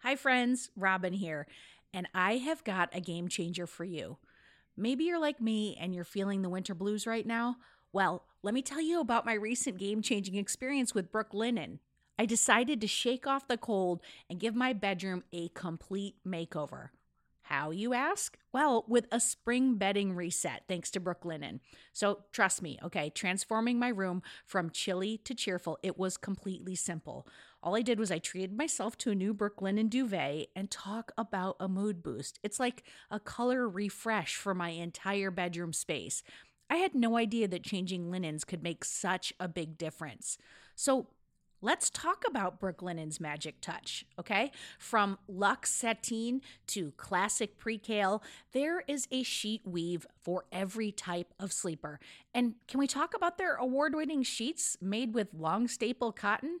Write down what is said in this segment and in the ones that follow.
Hi, friends. Robin here. And I have got a game changer for you. Maybe you're like me and you're feeling the winter blues right now. Well, let me tell you about my recent game changing experience with Brooklinen. I decided to shake off the cold and give my bedroom a complete makeover. How, you ask? Well, with a spring bedding reset, thanks to Brooklinen. So trust me, okay, transforming my room from chilly to cheerful, it was completely simple. All I did was I treated myself to a new Brooklinen duvet and talk about a mood boost. It's like a color refresh for my entire bedroom space. I had no idea that changing linens could make such a big difference. So Let's talk about Brooklinen's magic touch, okay? From luxe sateen to classic percale, there is a sheet weave for every type of sleeper. And can we talk about their award winning sheets made with long staple cotton?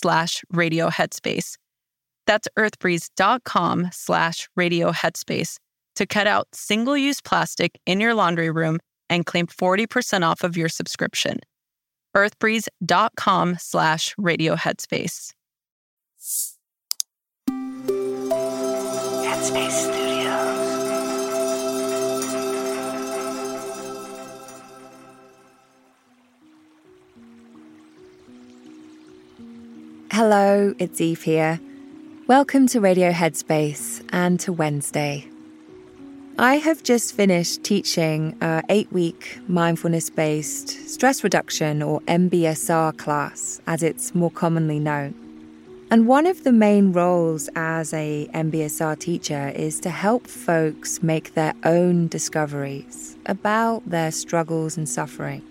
slash radio headspace. That's earthbreeze.com slash radio headspace to cut out single use plastic in your laundry room and claim 40% off of your subscription. earthbreeze.com slash radio headspace. Headspace Hello, it's Eve here. Welcome to Radio Headspace and to Wednesday. I have just finished teaching a 8-week mindfulness-based stress reduction or MBSR class as it's more commonly known. And one of the main roles as a MBSR teacher is to help folks make their own discoveries about their struggles and suffering.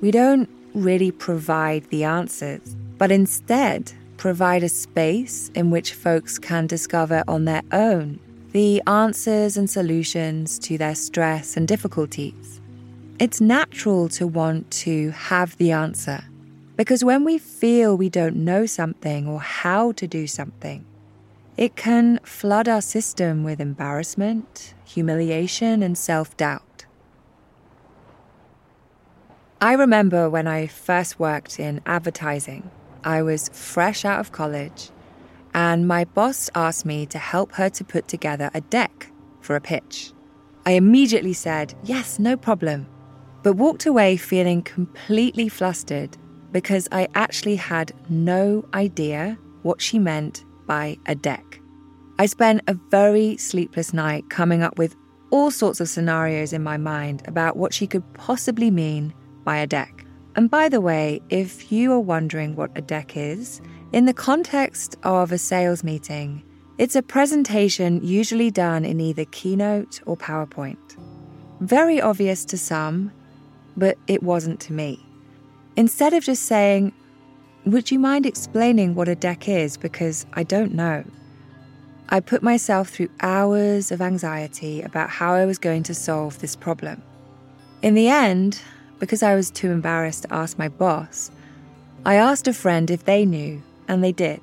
We don't really provide the answers but instead provide a space in which folks can discover on their own the answers and solutions to their stress and difficulties. It's natural to want to have the answer because when we feel we don't know something or how to do something, it can flood our system with embarrassment, humiliation, and self doubt. I remember when I first worked in advertising I was fresh out of college, and my boss asked me to help her to put together a deck for a pitch. I immediately said, yes, no problem, but walked away feeling completely flustered because I actually had no idea what she meant by a deck. I spent a very sleepless night coming up with all sorts of scenarios in my mind about what she could possibly mean by a deck. And by the way, if you are wondering what a deck is, in the context of a sales meeting, it's a presentation usually done in either Keynote or PowerPoint. Very obvious to some, but it wasn't to me. Instead of just saying, Would you mind explaining what a deck is? Because I don't know. I put myself through hours of anxiety about how I was going to solve this problem. In the end, because I was too embarrassed to ask my boss, I asked a friend if they knew, and they did.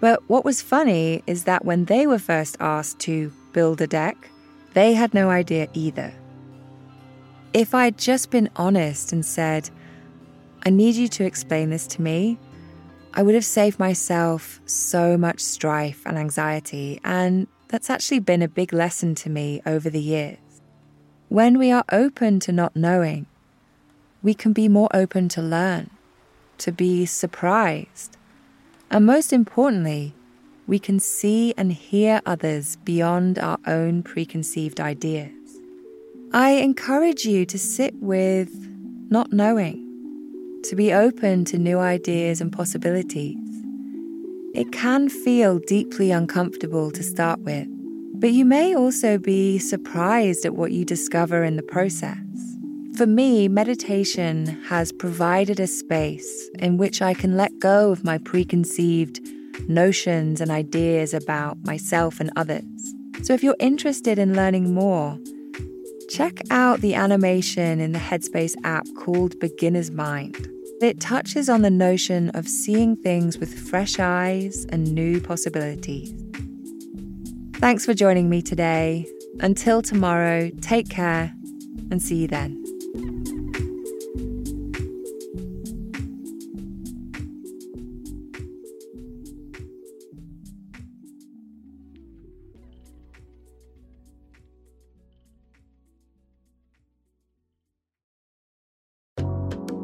But what was funny is that when they were first asked to build a deck, they had no idea either. If I'd just been honest and said, I need you to explain this to me, I would have saved myself so much strife and anxiety, and that's actually been a big lesson to me over the years. When we are open to not knowing, we can be more open to learn, to be surprised, and most importantly, we can see and hear others beyond our own preconceived ideas. I encourage you to sit with not knowing to be open to new ideas and possibilities. It can feel deeply uncomfortable to start with, but you may also be surprised at what you discover in the process. For me, meditation has provided a space in which I can let go of my preconceived notions and ideas about myself and others. So, if you're interested in learning more, check out the animation in the Headspace app called Beginner's Mind. It touches on the notion of seeing things with fresh eyes and new possibilities. Thanks for joining me today. Until tomorrow, take care and see you then.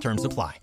Terms apply.